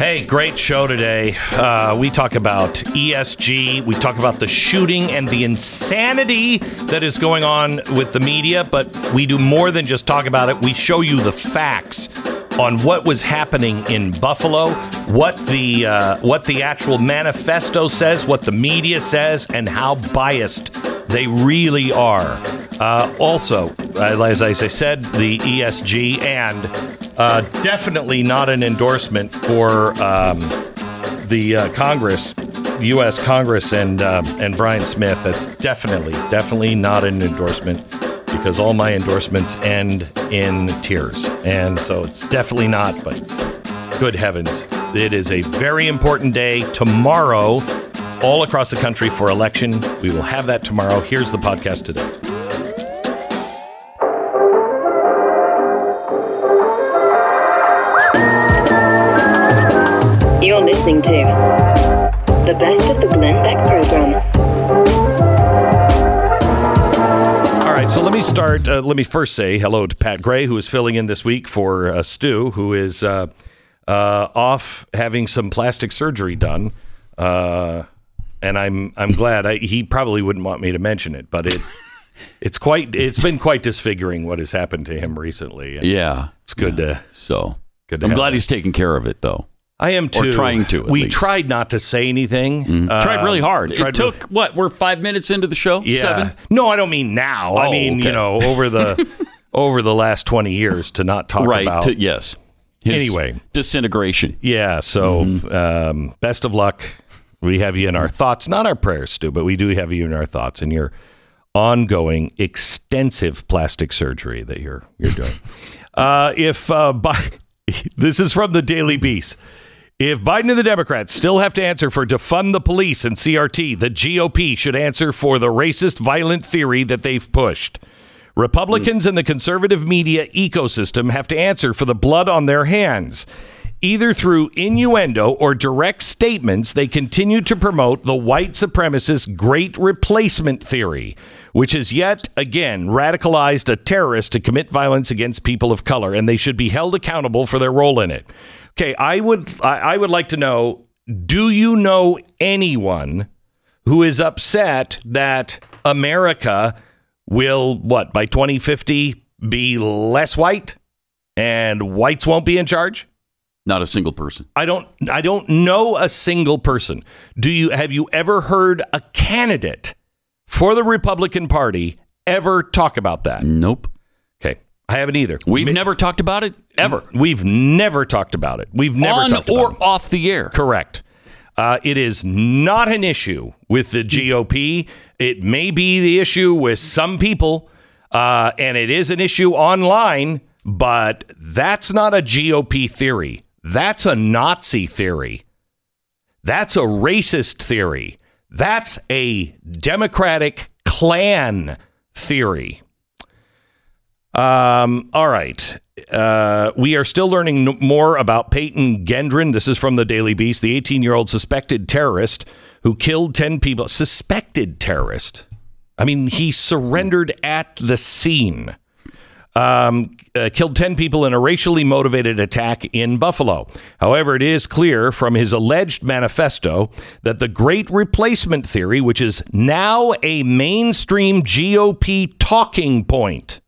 Hey, great show today. Uh, we talk about ESG. We talk about the shooting and the insanity that is going on with the media, but we do more than just talk about it. We show you the facts on what was happening in Buffalo, what the uh, what the actual manifesto says, what the media says, and how biased they really are. Uh, also, uh, as I said, the ESG and uh, definitely not an endorsement for um, the uh, Congress, U.S. Congress, and uh, and Brian Smith. That's definitely, definitely not an endorsement because all my endorsements end in tears, and so it's definitely not. But good heavens, it is a very important day tomorrow. All across the country for election. We will have that tomorrow. Here's the podcast today. You're listening to the best of the Glenn Beck program. All right, so let me start. Uh, let me first say hello to Pat Gray, who is filling in this week for uh, Stu, who is uh, uh, off having some plastic surgery done. And I'm I'm glad. I, he probably wouldn't want me to mention it, but it it's quite it's been quite disfiguring what has happened to him recently. Yeah. it's good to So Good to I'm glad that. he's taking care of it, though. I am too. trying to, we least. tried not to say anything. Uh, Tried really hard. tried It took what? We're five minutes into the show. Yeah. Seven. No, I don't mean now. I Oh, mean, you know, over the over the last 20 years to not talk Right. about to- yes. His Anyway. disintegration. Yeah, so Mm-hmm. um, best of luck. We have you in our thoughts, not our prayers, Stu, but we do have you in our thoughts and your ongoing extensive plastic surgery that you're you're doing. uh, if uh, Bi- this is from the Daily Beast. If Biden and the Democrats still have to answer for defund the police and CRT, the GOP should answer for the racist, violent theory that they've pushed. Republicans and the conservative media ecosystem have to answer for the blood on their hands. Either through innuendo or direct statements, they continue to promote the white supremacist great replacement theory, which has yet again radicalized a terrorist to commit violence against people of color, and they should be held accountable for their role in it. Okay, I would I would like to know do you know anyone who is upset that America will what by 2050 be less white and whites won't be in charge? Not a single person. I don't I don't know a single person. Do you have you ever heard a candidate for the Republican Party ever talk about that? Nope. Okay. I haven't either. We've never talked about it ever. We've never talked about it. We've never On talked or about it. Or off the air. Correct. Uh, it is not an issue with the GOP. It may be the issue with some people, uh, and it is an issue online, but that's not a GOP theory. That's a Nazi theory. That's a racist theory. That's a Democratic Klan theory. Um, all right. Uh, we are still learning more about Peyton Gendron. This is from the Daily Beast, the 18 year old suspected terrorist who killed 10 people. Suspected terrorist. I mean, he surrendered at the scene. Um, uh, killed 10 people in a racially motivated attack in Buffalo. However, it is clear from his alleged manifesto that the great replacement theory, which is now a mainstream GOP talking point,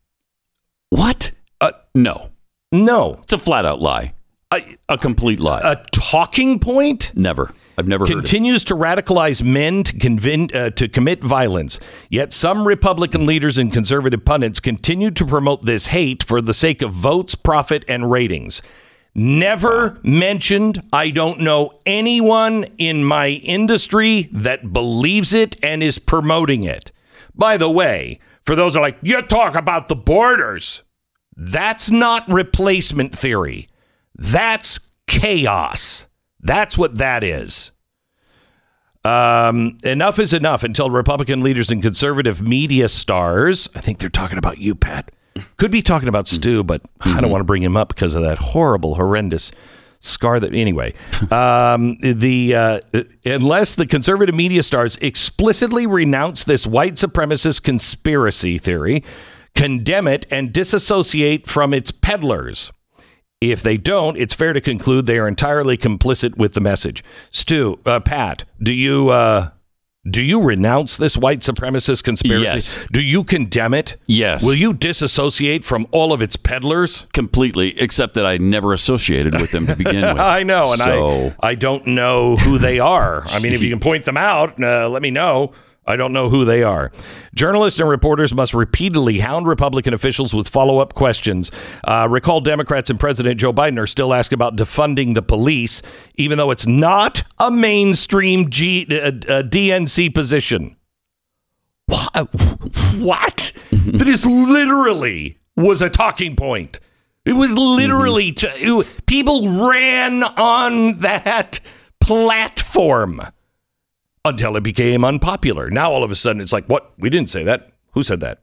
What? Uh, no. no, It's a flat out lie. a, A complete lie. a talking point Never. I've never continues to radicalize men to, convin- uh, to commit violence. Yet some Republican leaders and conservative pundits continue to promote this hate for the sake of votes, profit, and ratings. Never mentioned. I don't know anyone in my industry that believes it and is promoting it. By the way, for those who are like, you talk about the borders. That's not replacement theory. That's chaos. That's what that is. Um, enough is enough until Republican leaders and conservative media stars, I think they're talking about you, Pat, could be talking about Stu, but I don't want to bring him up because of that horrible, horrendous scar that, anyway. Um, the uh, Unless the conservative media stars explicitly renounce this white supremacist conspiracy theory, condemn it, and disassociate from its peddlers. If they don't, it's fair to conclude they are entirely complicit with the message. Stu, uh, Pat, do you uh, do you renounce this white supremacist conspiracy? Yes. Do you condemn it? Yes. Will you disassociate from all of its peddlers? Completely, except that I never associated with them to begin with. I know, and so, I I don't know who they are. I mean, if you can point them out, uh, let me know. I don't know who they are. Journalists and reporters must repeatedly hound Republican officials with follow up questions. Uh, recall Democrats and President Joe Biden are still asked about defunding the police, even though it's not a mainstream G, uh, uh, DNC position. What? what? that is literally was a talking point. It was literally t- it- people ran on that platform until it became unpopular. Now all of a sudden it's like, what? We didn't say that. Who said that?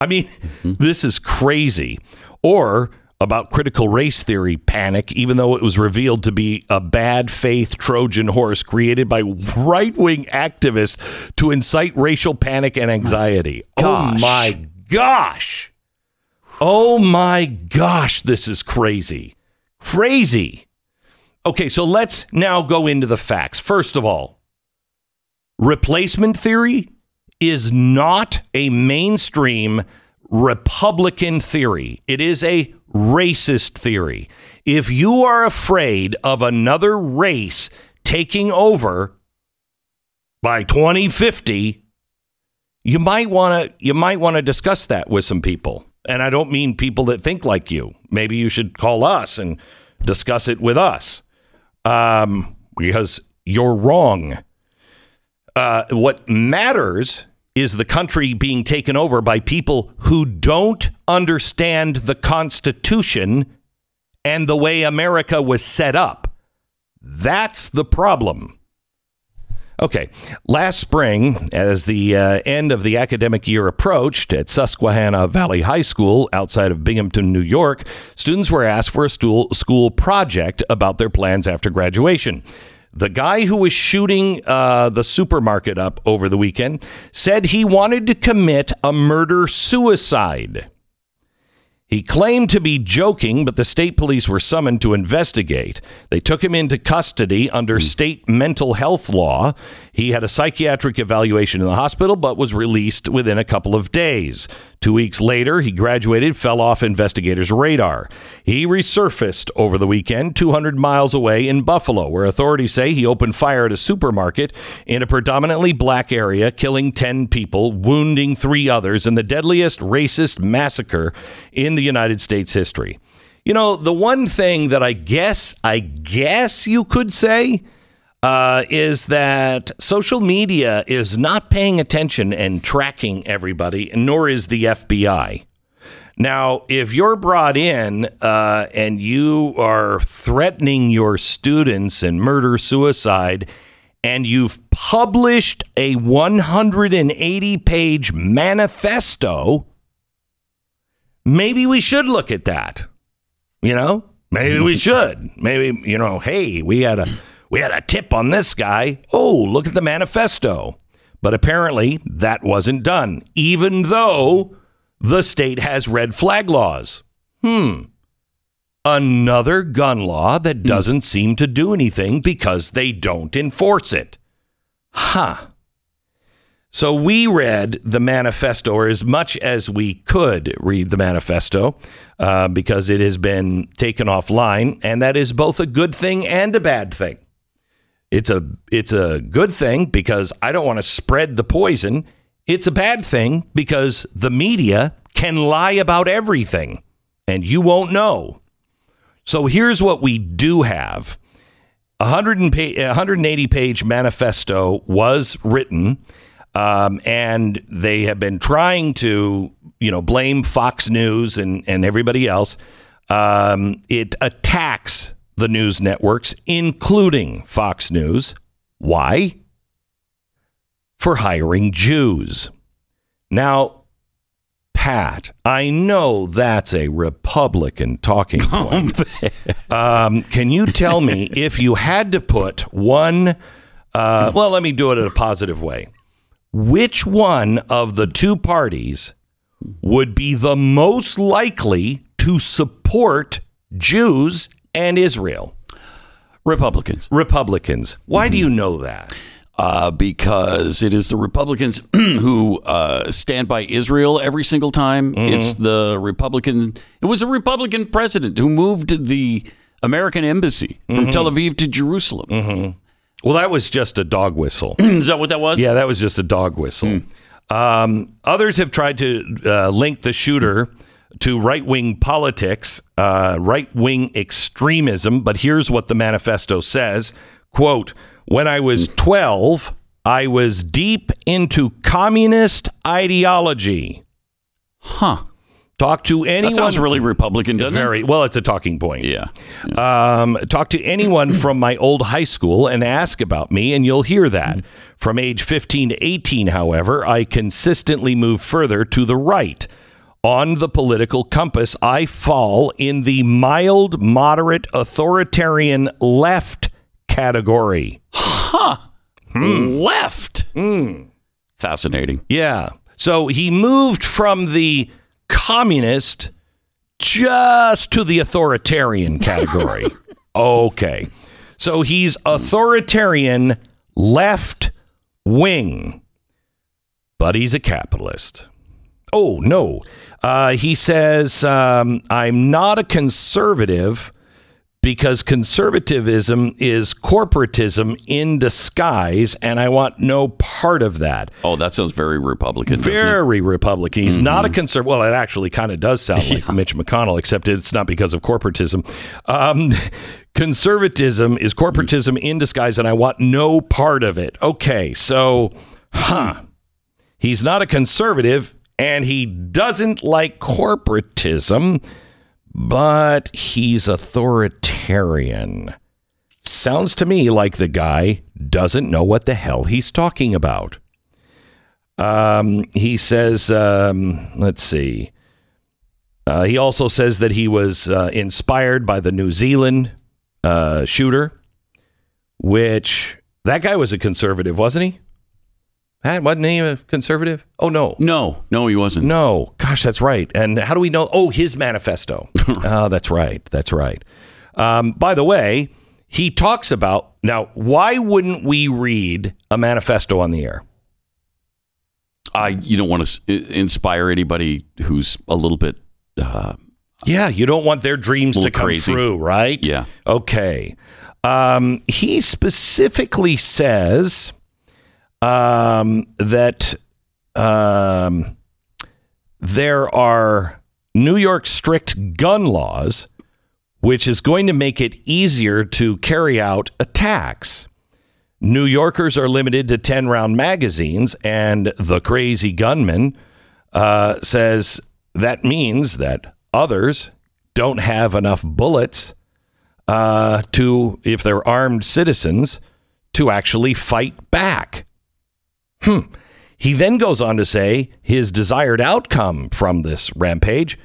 I mean, mm-hmm. this is crazy. Or about critical race theory panic, even though it was revealed to be a bad faith Trojan horse created by right wing activists to incite racial panic and anxiety. Oh my gosh. Oh my gosh, this is crazy. Crazy. Okay, so let's now go into the facts. First of all, replacement theory is not a mainstream Republican theory. It is a racist theory. If you are afraid of another race taking over by 2050, you might want to you might want to discuss that with some people. And I don't mean people that think like you. Maybe you should call us and discuss it with us. Um, because you're wrong. Uh, what matters is the country being taken over by people who don't understand the Constitution and the way America was set up. That's the problem. Okay. Last spring, as the uh, end of the academic year approached at Susquehanna Valley High School outside of Binghamton, New York, students were asked for a school project about their plans after graduation. The guy who was shooting uh, the supermarket up over the weekend said he wanted to commit a murder suicide. He claimed to be joking, but the state police were summoned to investigate. They took him into custody under state mental health law. He had a psychiatric evaluation in the hospital, but was released within a couple of days. Two weeks later, he graduated, fell off investigators' radar. He resurfaced over the weekend 200 miles away in Buffalo, where authorities say he opened fire at a supermarket in a predominantly black area, killing 10 people, wounding three others, in the deadliest racist massacre in the United States history. You know, the one thing that I guess, I guess you could say uh, is that social media is not paying attention and tracking everybody, nor is the FBI. Now, if you're brought in uh, and you are threatening your students and murder suicide, and you've published a 180 page manifesto, maybe we should look at that. You know, maybe we should. Maybe you know, hey, we had a we had a tip on this guy. Oh, look at the manifesto. But apparently that wasn't done, even though the state has red flag laws. Hmm. Another gun law that doesn't seem to do anything because they don't enforce it. Huh. So we read the manifesto, or as much as we could read the manifesto, uh, because it has been taken offline, and that is both a good thing and a bad thing. It's a it's a good thing because I don't want to spread the poison. It's a bad thing because the media can lie about everything, and you won't know. So here's what we do have. A 180 page manifesto was written, um, and they have been trying to, you know, blame Fox News and, and everybody else. Um, it attacks the news networks, including Fox News. Why? For hiring Jews. Now, Pat, I know that's a Republican talking point. um, can you tell me if you had to put one, uh, well, let me do it in a positive way. Which one of the two parties would be the most likely to support Jews and Israel? Republicans. Republicans. Why do you know that? Uh, because it is the Republicans who uh, stand by Israel every single time. It's the Republican. It was a Republican president who moved the American embassy from Tel Aviv to Jerusalem. Well, that was just a dog whistle. Is that what that was? Yeah, that was just a dog whistle. Um, others have tried to uh, link the shooter to right wing politics, uh, right wing extremism. But here's what the manifesto says quote, when I was 12, I was deep into communist ideology. Huh. Talk to anyone. That sounds really Republican, doesn't very well. It's a talking point. it? Yeah. Um, talk to anyone from my old high school and ask about me, and you'll hear that. From age 15 to 18, however, I consistently move further to the right. On the political compass, I fall in the mild, moderate, authoritarian left category. Huh left. Hmm. Fascinating. Yeah. So he moved from the communist just to the authoritarian category. okay. So he's authoritarian left wing, but he's a capitalist. Oh, no. Uh, he says, um, I'm not a conservative because conservatism is corporatism in disguise, and I want no part of that. Oh, that sounds very Republican. Very Republican. He's not a conservative. Well, it actually kind of does sound like Mitch McConnell, except it's not because of corporatism. Um, conservatism is corporatism in disguise, and I want no part of it. Okay, so, huh. He's not a conservative, and he doesn't like corporatism, but he's authoritarian. Sounds to me like the guy doesn't know what the hell he's talking about. Um, he says, um, let's see. Uh, he also says that he was uh, inspired by the New Zealand uh, shooter, which that guy was a conservative, wasn't he? That wasn't he a conservative? Oh no, No, no, he wasn't. no. Gosh, that's right. And how do we know? Oh, his manifesto. oh, that's right. That's right. Um, by the way, he talks about now. Why wouldn't we read a manifesto on the air? I you don't want to inspire anybody who's a little bit uh, Yeah, you don't want their dreams to come crazy. true, right? Yeah. Okay. Um, he specifically says um, that um, there are New York strict gun laws, which is going to make it easier to carry out attacks. New Yorkers are limited to 10 round magazines, and the crazy gunman uh, says that means that others don't have enough bullets uh, to, if they're armed citizens, to actually fight back. Hmm. He then goes on to say his desired outcome from this rampage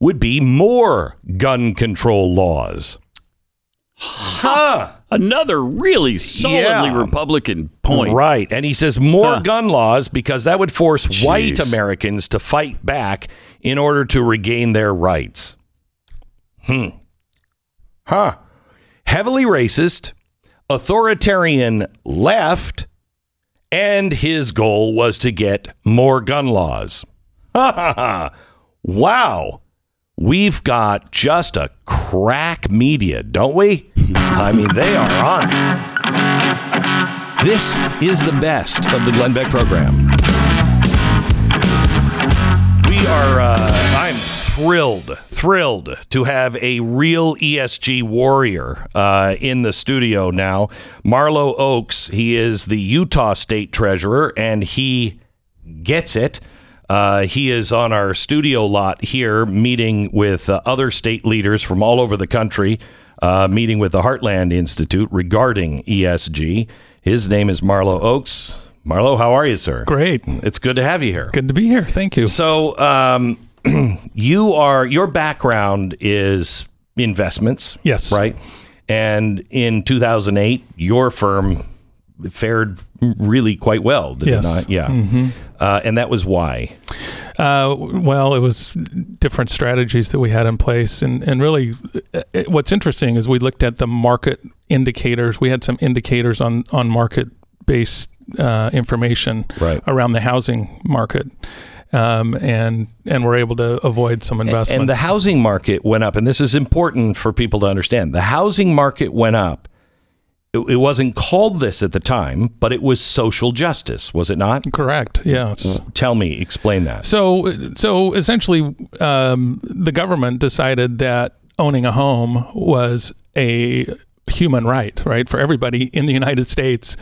would be more gun control laws. Huh. another really solidly Yeah. Republican point. Right. And he says more Huh. gun laws because that would force white Americans to fight back in order to regain their rights. Hmm. Huh. Heavily racist, authoritarian left, and his goal was to get more gun laws. Ha ha ha. Wow. We've got just a crack media, don't we? I mean, they are on. This is the best of the Glenn Beck program. We are, uh, I'm thrilled, thrilled to have a real ESG warrior uh, in the studio now. Marlo Oaks, he is the Utah State Treasurer, and he gets it. Uh, he is on our studio lot here, meeting with uh, other state leaders from all over the country, uh, meeting with the Heartland Institute regarding ESG. His name is Marlo Oaks. Marlo, how are you, sir? Great. It's good to have you here. Good to be here. Thank you. So, um, you are your background is investments, Yes. right? And in 2008, your firm fared really quite well, did Yes. it not? Yeah, uh, and that was why. Uh, well, it was different strategies that we had in place, and and really, uh, what's interesting is we looked at the market indicators. We had some indicators on on market based uh, information Right. around the housing market, um, and and we're able to avoid some investments. And the housing market went up, and this is important for people to understand. The housing market went up. It, it wasn't called this at the time, but it was social justice, was it not? correct. Yes. Tell me, explain that. So, so essentially, um, the government decided that owning a home was a human right, right, for everybody in the United States.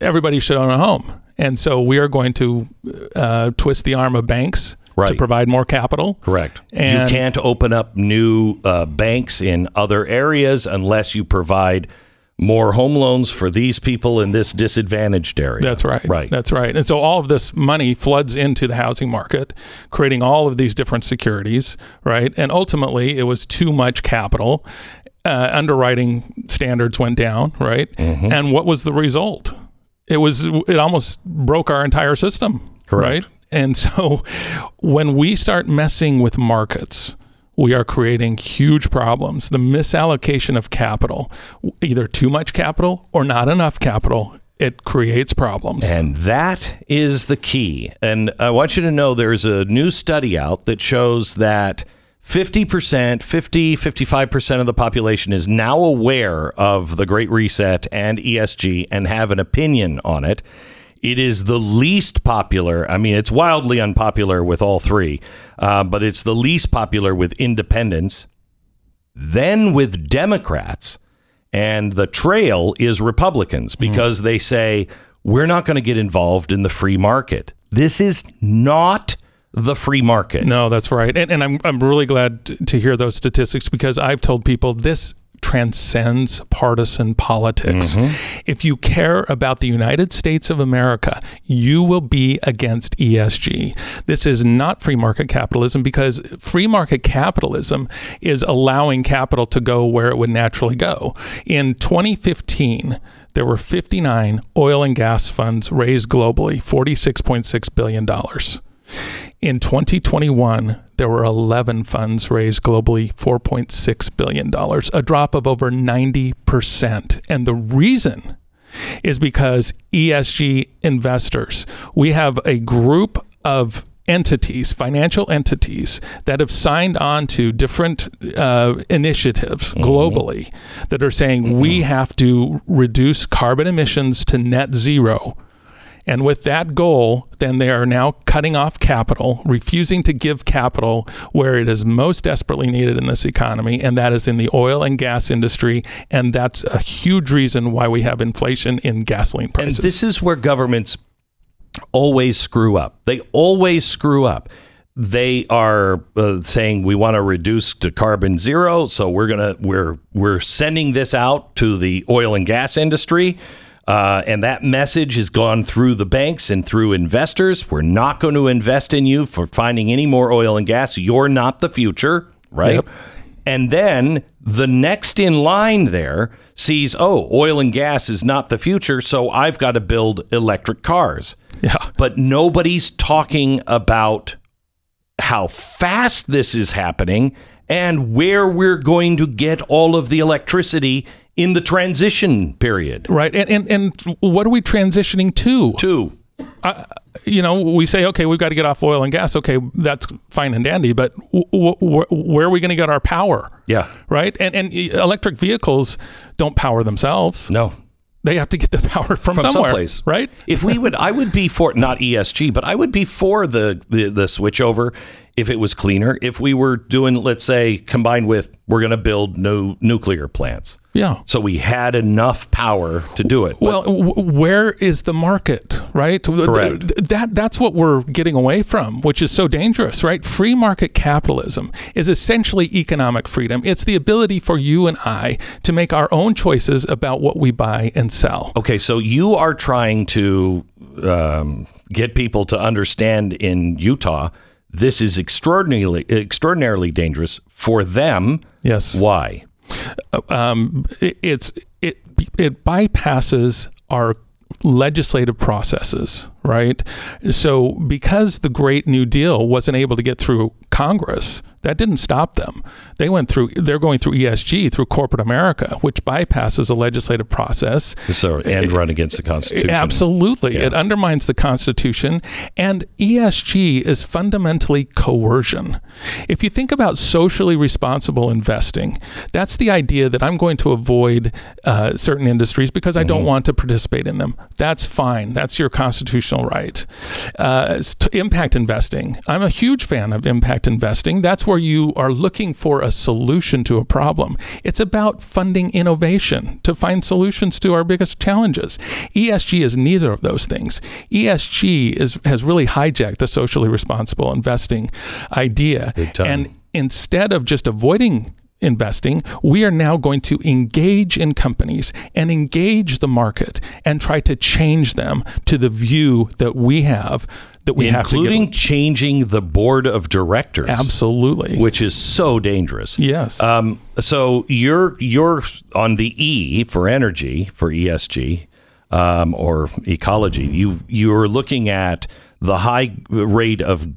Everybody should own a home, and so we are going to uh, twist the arm of banks to provide more capital. Correct. And- you can't open up new uh, banks in other areas unless you provide more home loans for these people in this disadvantaged area. That's right. Right. That's right. And so all of this money floods into the housing market, creating all of these different securities, right? And ultimately, it was too much capital. Uh, underwriting standards went down, right? Mm-hmm. And what was the result? It was it almost broke our entire system, Correct. right? And so when we start messing with markets, we are creating huge problems. The misallocation of capital, either too much capital or not enough capital, it creates problems. And that is the key. And I want you to know there's a new study out that shows that 50%, 50, 55% of the population is now aware of the Great Reset and ESG and have an opinion on it. It is the least popular. I mean, it's wildly unpopular with all three, uh, but it's the least popular with independents, then with Democrats, and the trail is Republicans because they say, we're not going to get involved in the free market. This is not the free market. No, that's right. And, and I'm, I'm really glad to hear those statistics because I've told people this transcends partisan politics. Mm-hmm. If you care about the United States of America, you will be against ESG. This is not free market capitalism because free market capitalism is allowing capital to go where it would naturally go. In 2015, there were 59 oil and gas funds raised globally, $46.6 billion. In 2021, there were 11 funds raised globally, $4.6 billion, a drop of over 90%. And the reason is because ESG investors, we have a group of entities, financial entities that have signed on to different uh, initiatives globally that are saying we have to reduce carbon emissions to net zero. And with that goal, then they are now cutting off capital, refusing to give capital where it is most desperately needed in this economy, and that is in the oil and gas industry. And that's a huge reason why we have inflation in gasoline prices. And this is where governments always screw up. They always screw up. They are uh, saying we want to reduce to carbon zero, so we're gonna we're we're sending this out to the oil and gas industry. Uh, and that message has gone through the banks and through investors. We're not going to invest in you for finding any more oil and gas. You're not the future, right? Yep. And then the next in line there sees, oh, oil and gas is not the future, so I've got to build electric cars. yeah. But nobody's talking about how fast this is happening and where we're going to get all of the electricity in the transition period. Right. And, and, and what are we transitioning to? Two. you know, we say, okay, we've got to get off oil and gas. Okay, that's fine and dandy, but w- w- where are we going to get our power? Yeah. Right. And, and electric vehicles don't power themselves. No. They have to get the power from, From somewhere. someplace. Right. If we would, I would be for not ESG, but I would be for the, the the switch over if it was cleaner. If we were doing, let's say, combined with we're going to build no nuclear plants, Yeah. so we had enough power to do it. But Well, w- where is the market, right? Correct. Th- That that's what we're getting away from, which is so dangerous, right? Free market capitalism is essentially economic freedom. It's the ability for you and I to make our own choices about what we buy and sell. okay, so you are trying to um, get people to understand in Utah this is extraordinarily extraordinarily dangerous for them. Yes. Why? um, it, it's it it bypasses our legislative processes, right? So, because the Green New Deal wasn't able to get through Congress, that didn't stop them. They went through, they're going through ESG, through corporate America, which bypasses a legislative process. So, and run against the Constitution. Absolutely. It undermines the Constitution. And ESG is fundamentally coercion. If you think about socially responsible investing, that's the idea that I'm going to avoid uh, certain industries because I don't want to participate in them. That's fine. That's your constitutional right. Uh, impact investing. I'm a huge fan of impact investing. That's where you are looking for a solution to a problem. It's about funding innovation to find solutions to our biggest challenges. ESG is neither of those things. ESG is has really hijacked the socially responsible investing idea. And instead of just avoiding investing, we are now going to engage in companies and engage the market and try to change them to the view that we have that we have to including changing the board of directors. Absolutely. Which is so dangerous. Yes. Um, so you're you're on the E for energy for ESG um, or ecology. You you're looking at the high rate of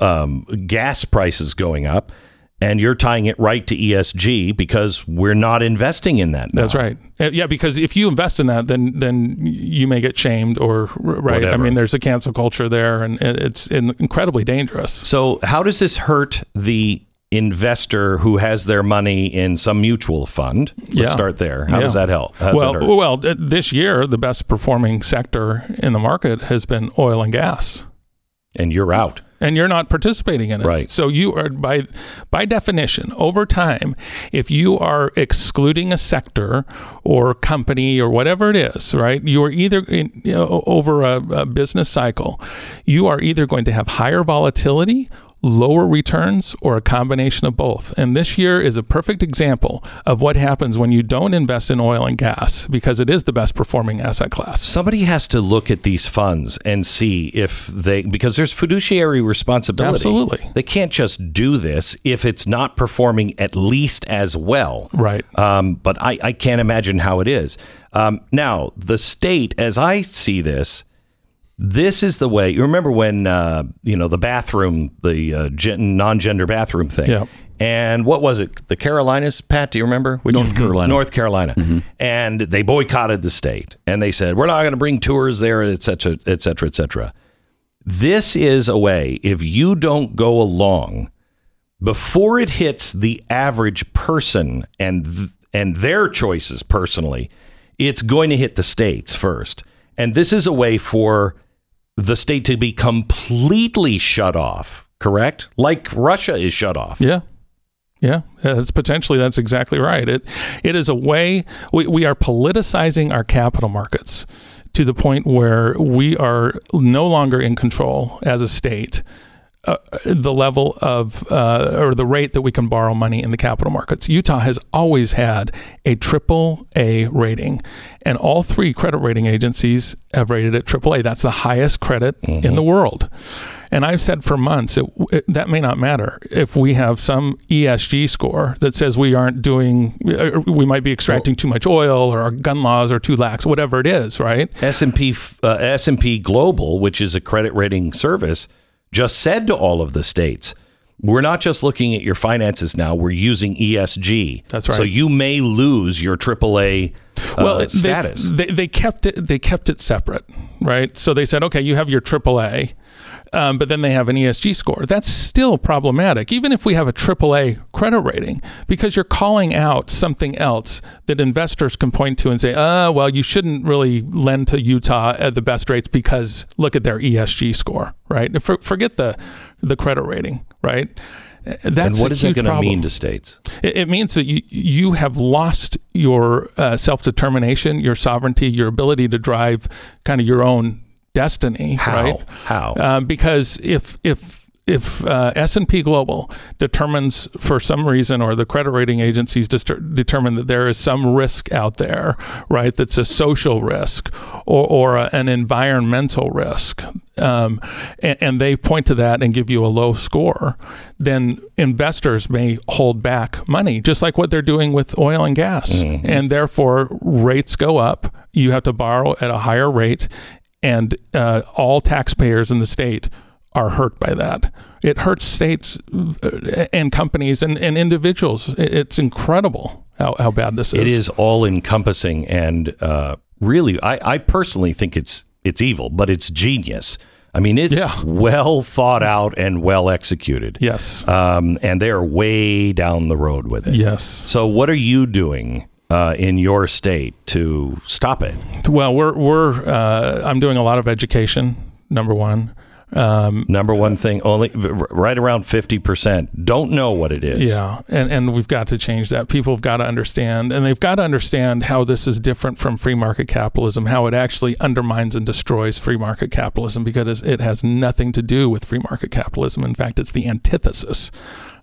um, gas prices going up, and you're tying it right to ESG because we're not investing in that. Now. That's right. Uh, Yeah, because if you invest in that, then then you may get shamed or right. I mean, there's a cancel culture there, and it's incredibly dangerous. So how does this hurt the investor who has their money in some mutual fund? Let's Yeah. start there. How does that help? Does well, well, this year the best performing sector in the market has been oil and gas. and you're out. And you're not participating in it. Right. So you are by by definition over time, if you are excluding a sector or company or whatever it is, right? You are either in, you know, over a, a business cycle, you are either going to have higher volatility. Lower returns or a combination of both. And this year is a perfect example of what happens when you don't invest in oil and gas because it is the best performing asset class. Somebody has to look at these funds and see if they because there's fiduciary responsibility. Absolutely. They can't just do this if it's not performing at least as well. Right. Um, but I, I can't imagine how it is. Um, now, the state, as I see this, this is the way. You remember when uh, you know the bathroom, the uh, gen- non-gender bathroom thing, Yeah. and what was it? The Carolinas, Pat? Do you remember? Which North Carolina. North Carolina, and they boycotted the state, and they said we're not going to bring tours there, et cetera, et cetera, et cetera. This is a way. If you don't go along before it hits the average person and th- and their choices personally, it's going to hit the states first. And this is a way for the state to be completely shut off, correct? Like Russia is shut off. Yeah. Yeah, that's potentially that's exactly right. It it is a way we, we are politicizing our capital markets to the point where we are no longer in control as a state. Uh, the level of uh, or the rate that we can borrow money in the capital markets. Utah has always had a triple A rating, and all three credit rating agencies have rated it triple A. That's the highest credit in the world. And I've said for months it, it, that may not matter if we have some ESG score that says we aren't doing, uh, we might be extracting too much oil or our gun laws are too lax, whatever it is, right? S&P uh, S&P Global, which is a credit rating service, just said to all of the states, we're not just looking at your finances now, we're using ESG. That's right. So you may lose your AAA uh, well, they- status. They, they kept it. They kept it separate, right? So they said, okay, you have your AAA, um, but then they have an ESG score. That's still problematic, even if we have a AAA credit rating, because you're calling out something else that investors can point to and say, uh, well, you shouldn't really lend to Utah at the best rates because look at their ESG score, right? For, forget the the credit rating, right? That's and what is that going to mean to states? It, it means that you you have lost your uh, self determination, your sovereignty, your ability to drive kind of your own destiny. How? Right? How? Um, because if if if uh, S and P Global determines for some reason, or the credit rating agencies determine that there is some risk out there, right? That's a social risk or, or a, an environmental risk, um, and, and they point to that and give you a low score, then investors may hold back money, just like what they're doing with oil and gas, and therefore rates go up. You have to borrow at a higher rate and uh, all taxpayers in the state are hurt by that. It hurts states uh, and companies and, and individuals. It's incredible how, how bad this is. It is all encompassing, and uh, really, I, I personally think it's it's evil, but it's genius. I mean, it's Yeah. well thought out and well executed. Yes. Um, and they are way down the road with it. yes. So, what are you doing uh, in your state to stop it? Well, we're we're uh, I'm doing a lot of education. Number one. Um, Number one thing, only right around fifty percent don't know what it is. Yeah, and and we've got to change that. People have got to understand, and they've got to understand how this is different from free market capitalism. How it actually undermines and destroys free market capitalism because it has nothing to do with free market capitalism. In fact, it's the antithesis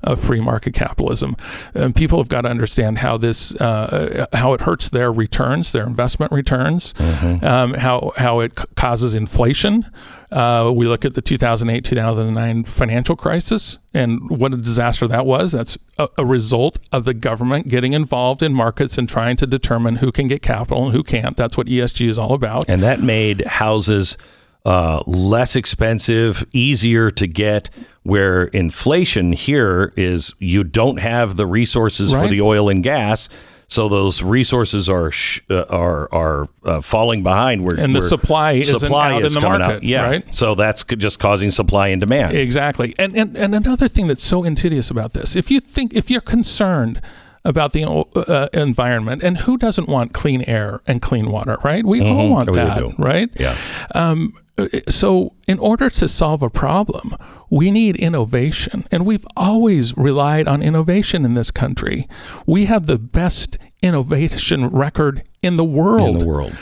of free market capitalism. And people have got to understand how this uh, how it hurts their returns, their investment returns, um, how how it c- causes inflation. Uh, we look at the 2008 2009 financial crisis and what a disaster that was. That's a, a result of the government getting involved in markets and trying to determine who can get capital and who can't. That's what ESG is all about. and that made houses uh, less expensive, easier to get. Where inflation here is, you don't have the resources for the oil and gas, so those resources are sh- uh, are are uh, falling behind. Where And the where supply isn't out in the coming market, out. Yeah, right? so that's just causing supply and demand. Exactly. And, and and another thing that's so insidious about this, if you think if you're concerned about the uh, environment and who doesn't want clean air and clean water, right? We all want We that, do. right? yeah. Um, so, in order to solve a problem, we need innovation. And we've always relied on innovation in this country. We have the best innovation record in the world. in the world.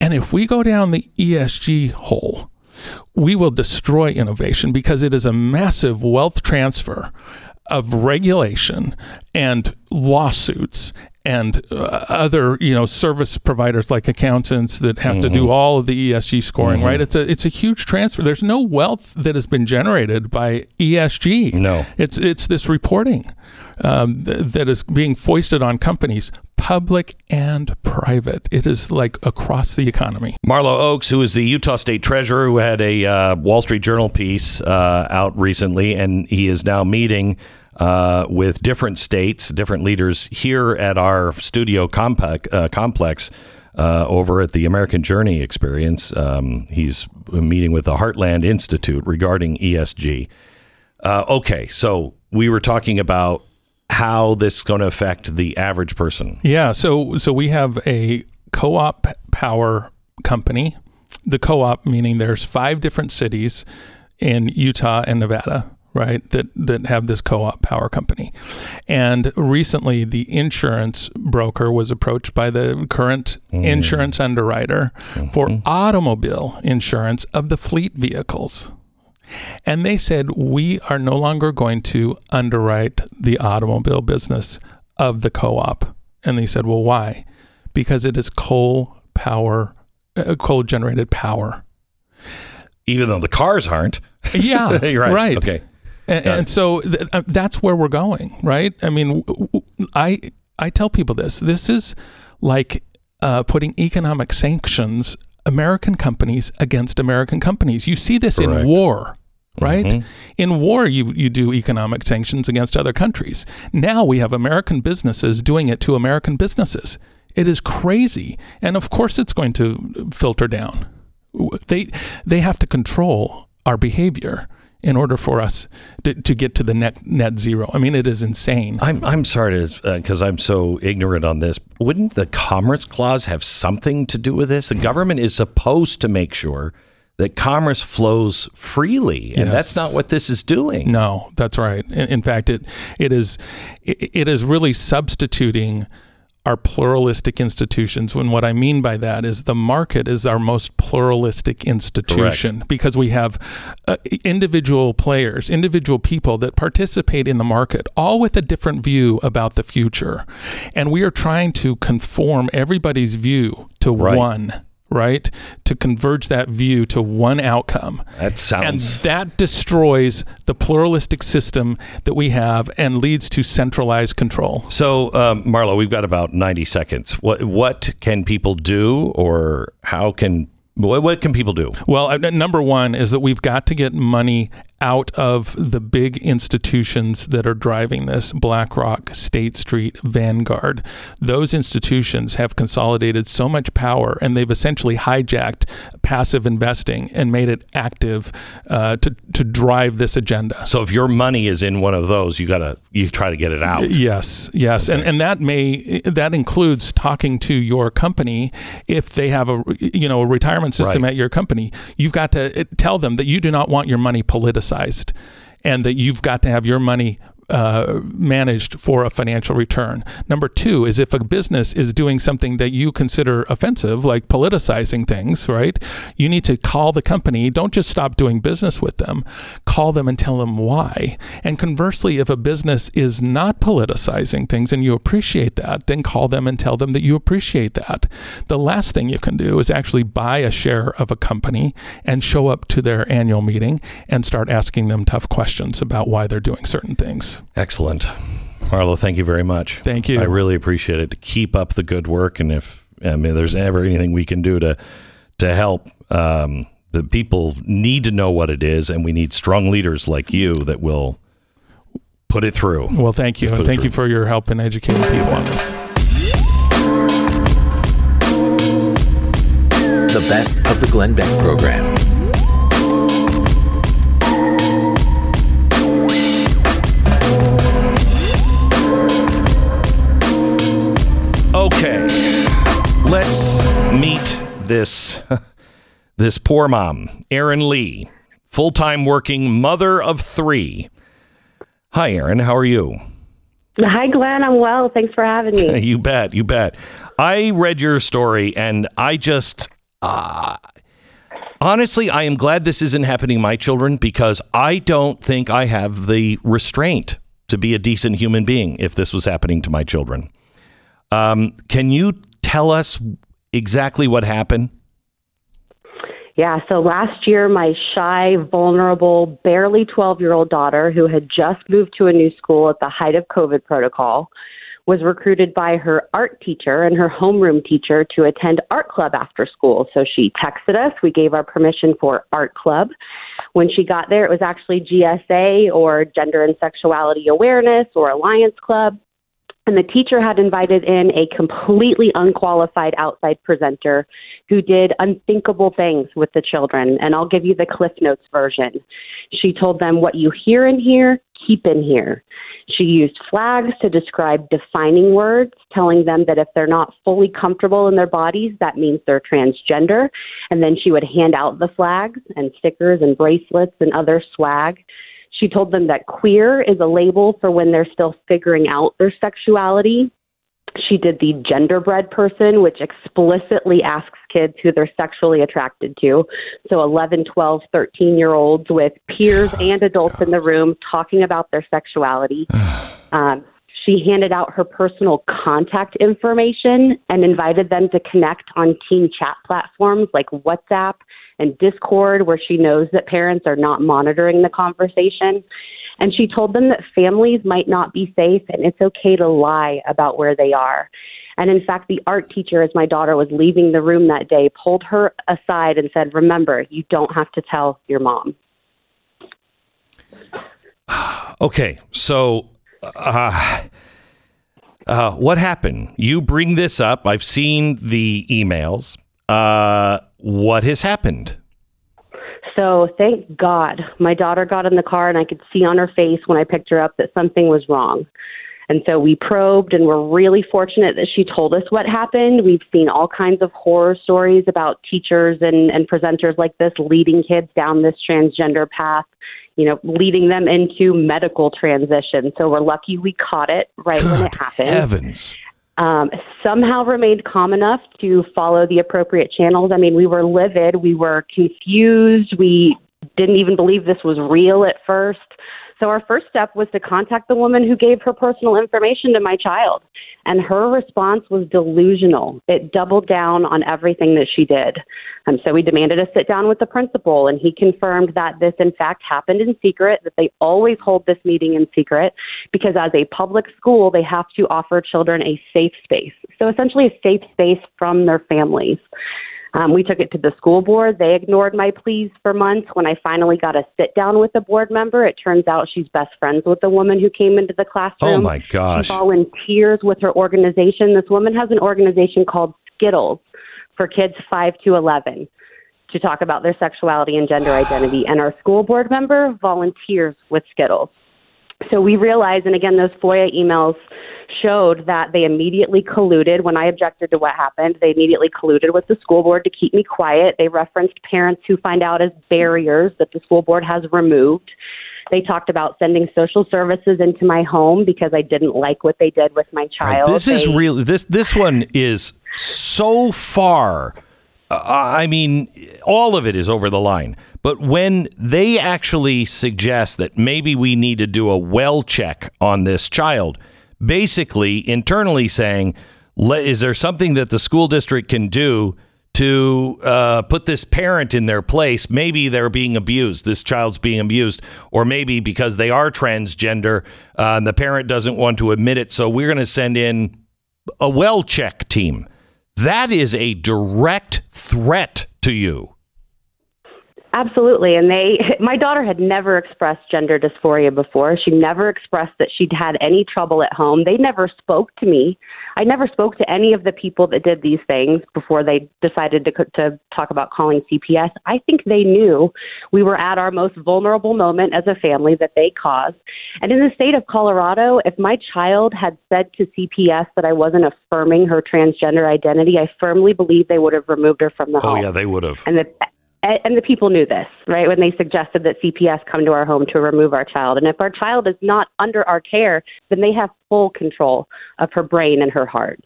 And if we go down the ESG hole, we will destroy innovation because it is a massive wealth transfer of regulation and lawsuits and uh, other you know service providers like accountants that have to do all of the ESG scoring right? It's a it's a huge transfer. There's no wealth that has been generated by ESG No. it's it's this reporting um, th- that is being foisted on companies public and private. It is like across the economy. Marlo Oaks, who is the Utah State Treasurer, who had a uh, Wall Street Journal piece uh, out recently, and he is now meeting uh, with different states, different leaders here at our studio compact, uh, complex uh, over at the American Journey Experience. Um, he's meeting with the Heartland Institute regarding ESG. Uh, okay, so we were talking about how this is going to affect the average person. Yeah, so so we have a co-op power company. The co-op meaning there's five different cities in Utah and Nevada, right? That that have this co-op power company. And recently the insurance broker was approached by the current insurance underwriter for automobile insurance of the fleet vehicles. And they said, we are no longer going to underwrite the automobile business of the co op. And they said, well, why? Because it is coal power, uh, coal generated power. Even though the cars aren't. Yeah, You're right. right. Okay. And, and so th- uh, that's where we're going, right? I mean, I I tell people this. This is like uh, putting economic sanctions American companies against American companies. You see this Correct. in war. Right? Mhm. In war, you, you do economic sanctions against other countries. Now we have American businesses doing it to American businesses. It is crazy. And of course, it's going to filter down. They, they have to control our behavior in order for us to, to get to the net, net zero. I mean, it is insane. I'm I'm sorry to uh, because I'm so ignorant on this. Wouldn't the Commerce Clause have something to do with this? The government is supposed to make sure that commerce flows freely, and that's not what this is doing. No, that's right. In, in fact, it it is it, it is really substituting our pluralistic institutions. When what I mean by that is the market is our most pluralistic institution because we have uh, individual players, individual people that participate in the market, all with a different view about the future, and we are trying to conform everybody's view to Right. one. Right to converge that view to one outcome, That sounds. and that destroys the pluralistic system that we have and leads to centralized control. so. Um, Marlo, we've got about ninety seconds. What what can people do, or how can What, what can people do? Well, uh, number one is that we've got to get money out of the big institutions that are driving this BlackRock, State Street, Vanguard. Those institutions have consolidated so much power and they've essentially hijacked passive investing and made it active uh, to, to drive this agenda. So if your money is in one of those, you gotta you try to get it out. Yes, yes, and and that may that includes talking to your company if they have a you know a retirement system Right. at your company. You've got to uh, tell them that you do not want your money politicized, and that you've got to have your money. Uh, managed for a financial return. Number two is if a business is doing something that you consider offensive, like politicizing things, right? You need to call the company. Don't just stop doing business with them. Call them and tell them why. And conversely, if a business is not politicizing things and you appreciate that, then call them and tell them that you appreciate that. The last thing you can do is actually buy a share of a company and show up to their annual meeting and start asking them tough questions about why they're doing certain things. Excellent. Marlo, thank you very much. Thank you. I really appreciate it. Keep up the good work, and if I mean, there's ever anything we can do to to help, um, the people need to know what it is, and we need strong leaders like you that will put it through. Well, thank you. And thank you for your help in educating people on this. The best of the Glenn Beck program. Okay, let's meet this this poor mom, Erin Lee, full time working mother of three. Hi, Erin. How are you? Hi, Glenn. I'm well. Thanks for having me. You bet. You bet. I read your story and I just, uh, honestly, I am glad this isn't happening to my children because I don't think I have the restraint to be a decent human being if this was happening to my children. Um, can you tell us exactly what happened? Yeah, so last year, my shy, vulnerable, barely 12 year old daughter, who had just moved to a new school at the height of COVID protocol, was recruited by her art teacher and her homeroom teacher to attend art club after school. So she texted us. We gave our permission for art club. When she got there, it was actually GSA or Gender and Sexuality Awareness or Alliance Club. And the teacher had invited in a completely unqualified outside presenter who did unthinkable things with the children. And I'll give you the Cliff Notes version. She told them, What you hear in here, keep in here. She used flags to describe defining words, telling them that if they're not fully comfortable in their bodies, that means they're transgender. And then she would hand out the flags and stickers and bracelets and other swag. She told them that queer is a label for when they're still figuring out their sexuality. She did the genderbread person, which explicitly asks kids who they're sexually attracted to. So 11, 12, 13 year olds with peers and adults in the room talking about their sexuality. Um, she handed out her personal contact information and invited them to connect on teen chat platforms like WhatsApp and Discord, where she knows that parents are not monitoring the conversation. And she told them that families might not be safe and it's okay to lie about where they are. And in fact, the art teacher, as my daughter was leaving the room that day, pulled her aside and said, Remember, you don't have to tell your mom. Okay, so uh, uh, what happened? You bring this up. I've seen the emails. Uh, what has happened? So thank God my daughter got in the car and I could see on her face when I picked her up that something was wrong. And so we probed and we're really fortunate that she told us what happened. We've seen all kinds of horror stories about teachers and, and presenters like this leading kids down this transgender path, you know, leading them into medical transition. So we're lucky we caught it right when it happened Heavens. um, somehow remained calm enough to follow the appropriate channels. I mean, we were livid, we were confused, we didn't even believe this was real at first. So our first step was to contact the woman who gave her personal information to my child. And her response was delusional. It doubled down on everything that she did. And so we demanded a sit down with the principal, and he confirmed that this, in fact, happened in secret, that they always hold this meeting in secret, because as a public school, they have to offer children a safe space. So essentially, a safe space from their families. Um, we took it to the school board. They ignored my pleas for months. When I finally got a sit down with a board member, it turns out she's best friends with the woman who came into the classroom. Oh my gosh. She volunteers with her organization. This woman has an organization called Skittles for kids 5 to 11 to talk about their sexuality and gender identity. And our school board member volunteers with Skittles. So we realized, and again, those FOIA emails showed that they immediately colluded when I objected to what happened. They immediately colluded with the school board to keep me quiet. They referenced parents who find out as barriers that the school board has removed. They talked about sending social services into my home because I didn't like what they did with my child. This is really this this one is so far. Uh, I mean, all of it is over the line. But when they actually suggest that maybe we need to do a well check on this child, basically internally saying, is there something that the school district can do to uh, put this parent in their place? Maybe they're being abused. This child's being abused, or maybe because they are transgender uh, and the parent doesn't want to admit it. So we're going to send in a well check team. That is a direct threat to you. Absolutely. And they, my daughter had never expressed gender dysphoria before. She never expressed that she'd had any trouble at home. They never spoke to me. I never spoke to any of the people that did these things before they decided to, to talk about calling CPS. I think they knew we were at our most vulnerable moment as a family that they caused. And in the state of Colorado, if my child had said to CPS that I wasn't affirming her transgender identity, I firmly believe they would have removed her from the Oh home Oh, yeah, they would have. and the and the people knew this, right? When they suggested that CPS come to our home to remove our child, and if our child is not under our care, then they have full control of her brain and her heart.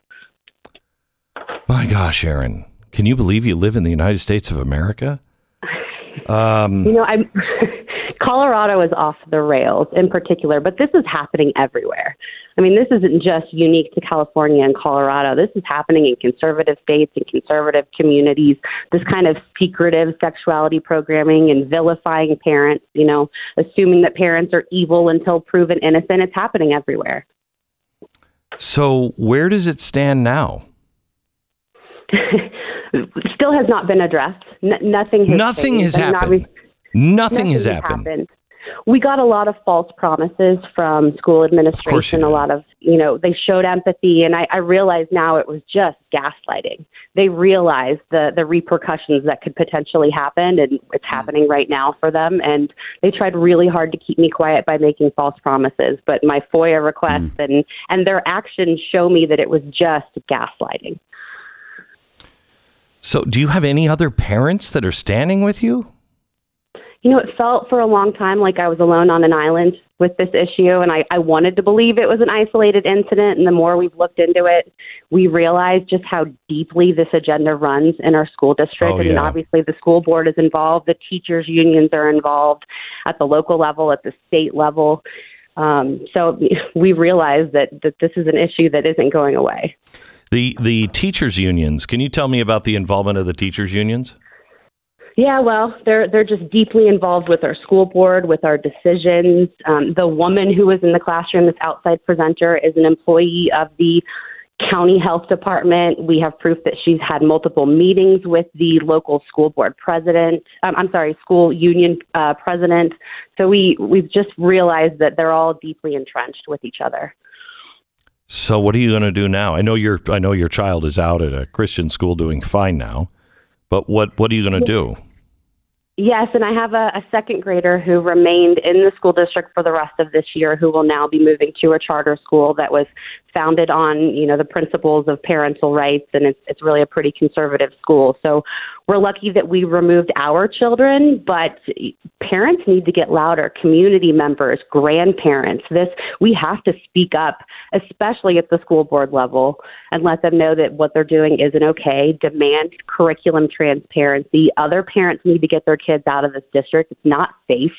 My gosh, Erin, can you believe you live in the United States of America? Um, You know, I'm Colorado is off the rails in particular, but this is happening everywhere. I mean, this isn't just unique to California and Colorado. This is happening in conservative states and conservative communities. This kind of secretive sexuality programming and vilifying parents, you know, assuming that parents are evil until proven innocent. It's happening everywhere. So where does it stand now? Still has not been addressed. N- nothing has Nothing changed. has I'm not happened. Nothing, has Nothing happened. We got a lot of false promises from school administration. A lot of, you know, they showed empathy, and I, I realize now it was just gaslighting. They realized the the repercussions that could potentially happen, and it's Hmm. happening right now for them. And they tried really hard to keep me quiet by making false promises. But my FOIA requests Hmm. and and their actions show me that it was just gaslighting. So do you have any other parents that are standing with you? You know, it felt for a long time like I was alone on an island with this issue, and I, I wanted to believe it was an isolated incident. And the more we've looked into it, we realize just how deeply this agenda runs in our school district. Oh, I mean, obviously, the school board is involved, the teachers' unions are involved at the local level, at the state level. Um, so we realize that, that this is an issue that isn't going away. The the teachers unions. Can you tell me about the involvement of the teachers unions? Yeah, well, they're they're just deeply involved with our school board, with our decisions. Um, the woman who was in the classroom, this outside presenter, is an employee of the county health department. We have proof that she's had multiple meetings with the local school board president. Um, I'm sorry, school union uh, president. So we we've just realized that they're all deeply entrenched with each other. So what are you going to do now? I know your I know your child is out at a Christian school doing fine now, but what what are you going to do? Yes, and I have a, a second grader who remained in the school district for the rest of this year, who will now be moving to a charter school that was founded on, you know, the principles of parental rights, and it's it's really a pretty conservative school. So we're lucky that we removed our children, but parents need to get louder. Community members, grandparents, this we have to speak up, especially at the school board level, and let them know that what they're doing isn't okay. Demand curriculum transparency. Other parents need to get their kids out of this district. It's not safe.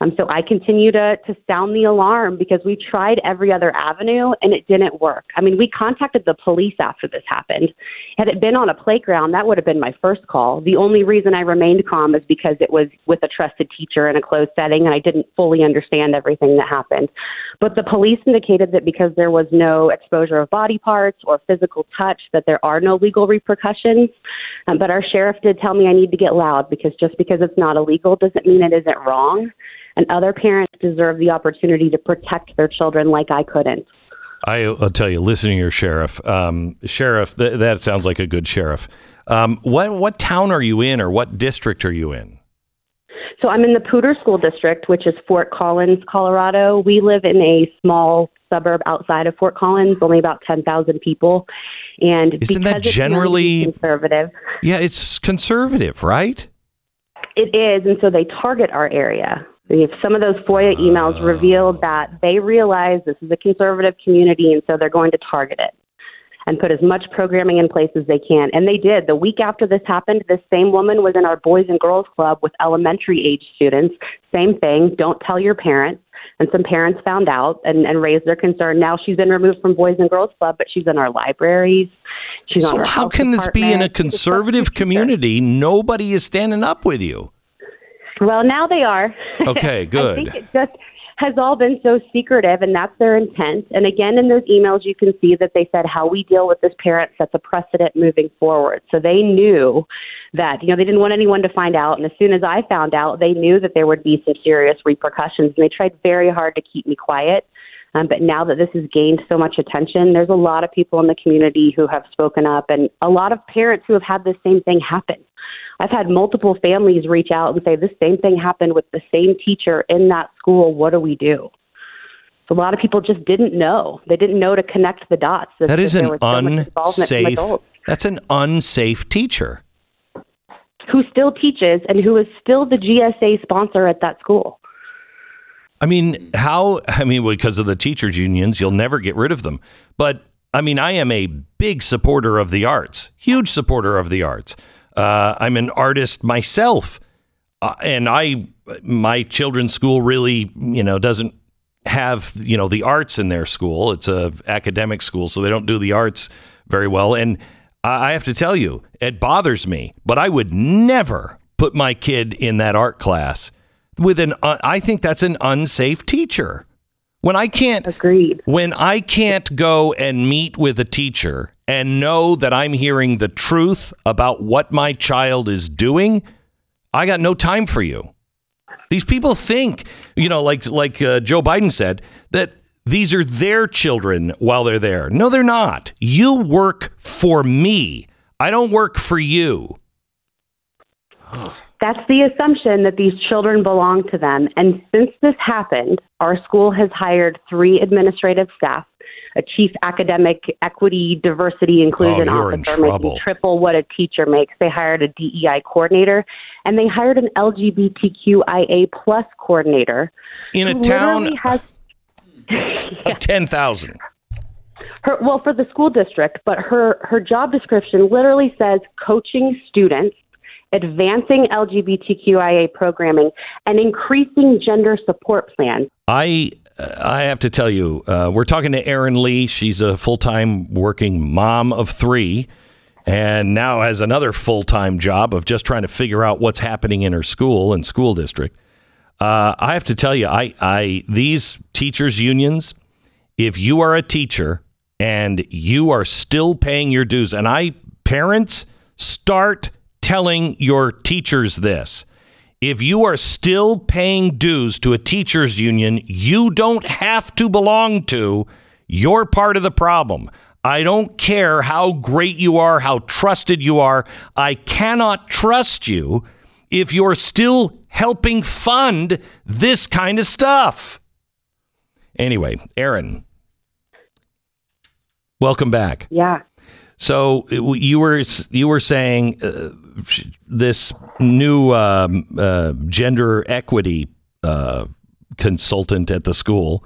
Um, so I continue to, to sound the alarm because we tried every other avenue and it didn't work. I mean, we contacted the police after this happened. Had it been on a playground, that would have been my first call. The only reason I remained calm is because it was with a trusted teacher in a closed setting and I didn't fully understand everything that happened. But the police indicated that because there was no exposure of body parts or physical touch, that there are no legal repercussions. Um, but our sheriff did tell me I need to get loud because just because it's not illegal doesn't mean it isn't wrong and other parents deserve the opportunity to protect their children like I couldn't. I, will tell you, listen to your sheriff. Um, sheriff, th- that sounds like a good sheriff. Um, what what town are you in, or what district are you in? So I'm in the Poudre School District, which is Fort Collins, Colorado. We live in a small suburb outside of Fort Collins, only about ten thousand people. And isn't that generally conservative? Yeah, it's conservative, right? It is, and so they target our area. If some of those FOIA emails uh. revealed that they realize this is a conservative community, and so they're going to target it and put as much programming in place as they can. And they did. The week after this happened, this same woman was in our Boys and Girls Club with elementary age students. Same thing. Don't tell your parents. And some parents found out and, and raised their concern. Now she's been removed from Boys and Girls Club, but she's in our libraries. She's so how can this be in a conservative community? Nobody is standing up with you. Well, now they are. Okay, good. I think it just has all been so secretive, and that's their intent. And again, in those emails, you can see that they said how we deal with this parent sets a precedent moving forward. So they knew that, you know, they didn't want anyone to find out. And as soon as I found out, they knew that there would be some serious repercussions, and they tried very hard to keep me quiet. Um, but now that this has gained so much attention, there's a lot of people in the community who have spoken up, and a lot of parents who have had the same thing happen. I've had multiple families reach out and say the same thing happened with the same teacher in that school. What do we do? So a lot of people just didn't know. They didn't know to connect the dots. That is an unsafe. That's an unsafe teacher who still teaches and who is still the GSA sponsor at that school. I mean, how? I mean, because of the teachers' unions, you'll never get rid of them. But I mean, I am a big supporter of the arts, huge supporter of the arts. Uh, I'm an artist myself, uh, and I my children's school really you know doesn't have you know the arts in their school. It's a academic school, so they don't do the arts very well. And I have to tell you, it bothers me, but I would never put my kid in that art class with an. Uh, I think that's an unsafe teacher. When I can't agreed. When I can't go and meet with a teacher and know that I'm hearing the truth about what my child is doing, I got no time for you. These people think, you know, like like uh, Joe Biden said that these are their children while they're there. No, they're not. You work for me. I don't work for you. That's the assumption that these children belong to them. And since this happened, our school has hired three administrative staff, a chief academic equity diversity inclusion oh, officer making triple what a teacher makes. They hired a DEI coordinator and they hired an LGBTQIA plus coordinator. In a town has, of 10,000. Her, well, for the school district, but her, her job description literally says coaching students advancing LGBTQIA programming, and increasing gender support plans. I I have to tell you, uh, we're talking to Erin Lee. She's a full time working mom of three, and now has another full time job of just trying to figure out what's happening in her school and school district. Uh, I have to tell you, I, I these teachers unions. If you are a teacher and you are still paying your dues, and I parents start telling your teachers this. If you are still paying dues to a teachers union you don't have to belong to, you're part of the problem. I don't care how great you are, how trusted you are. I cannot trust you if you're still helping fund this kind of stuff. Anyway, Erin, welcome back. Yeah. So you were you were saying uh, this new um, uh, gender equity uh, consultant at the school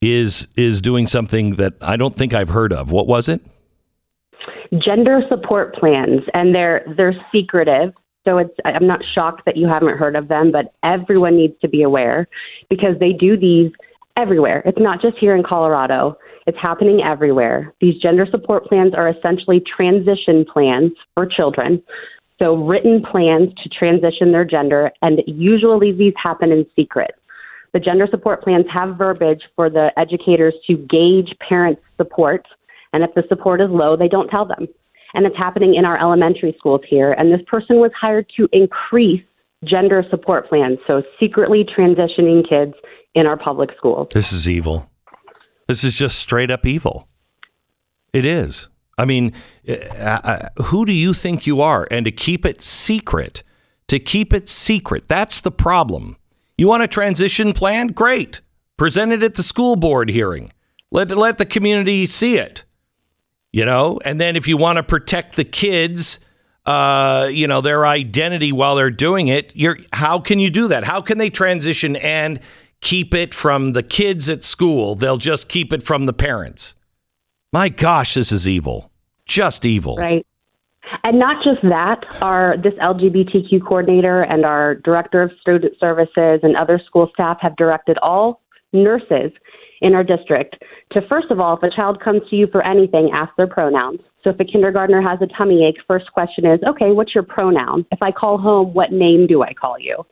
is is doing something that I don't think I've heard of. What was it? Gender support plans, and they're they're secretive. So it's I'm not shocked that you haven't heard of them, but everyone needs to be aware because they do these everywhere. It's not just here in Colorado. It's happening everywhere. These gender support plans are essentially transition plans for children. So written plans to transition their gender and usually these happen in secret. The gender support plans have verbiage for the educators to gauge parents' support, and if the support is low, they don't tell them. And it's happening in our elementary schools here. And this person was hired to increase gender support plans, so secretly transitioning kids in our public schools. This is evil. This is just straight up evil. It is. I mean, uh, uh, who do you think you are? And to keep it secret, to keep it secret, that's the problem. You want a transition plan? Great. Present it at the school board hearing. Let, let the community see it. You know, and then if you want to protect the kids, uh, you know, their identity while they're doing it, you're how can you do that? How can they transition and keep it from the kids at school? They'll just keep it from the parents. My gosh, this is evil. Just evil. Right. And not just that, our this LGBTQ coordinator and our director of student services and other school staff have directed all nurses in our district to first of all, if a child comes to you for anything, ask their pronouns. So if a kindergartner has a tummy ache, first question is, okay, what's your pronoun? If I call home, what name do I call you?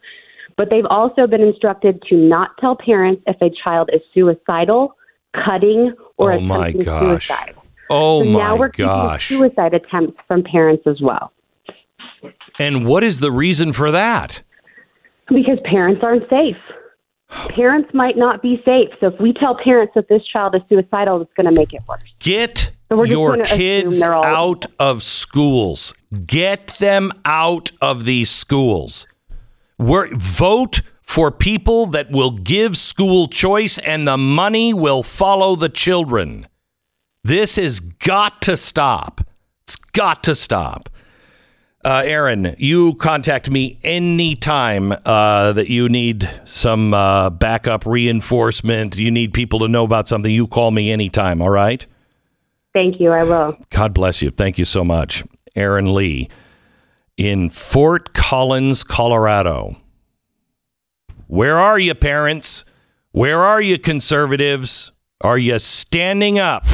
But they've also been instructed to not tell parents if a child is suicidal, cutting, or Oh, my gosh. suicide. Oh So now my we're gosh. suicide attempts from parents as well. And what is the reason for that? Because parents aren't safe. Parents might not be safe. So if we tell parents that this child is suicidal, it's going to make it worse. Get So your kids out of schools. Get them out of these schools. We're, vote for people that will give school choice and the money will follow the children. This has got to stop. It's got to stop. Uh, Erin, you contact me anytime uh, that you need some uh, backup reinforcement. You need people to know about something. You call me anytime, all right? Thank you. I will. God bless you. Thank you so much. Erin Lee in Fort Collins, Colorado. Where are you, parents? Where are you, conservatives? Are you standing up?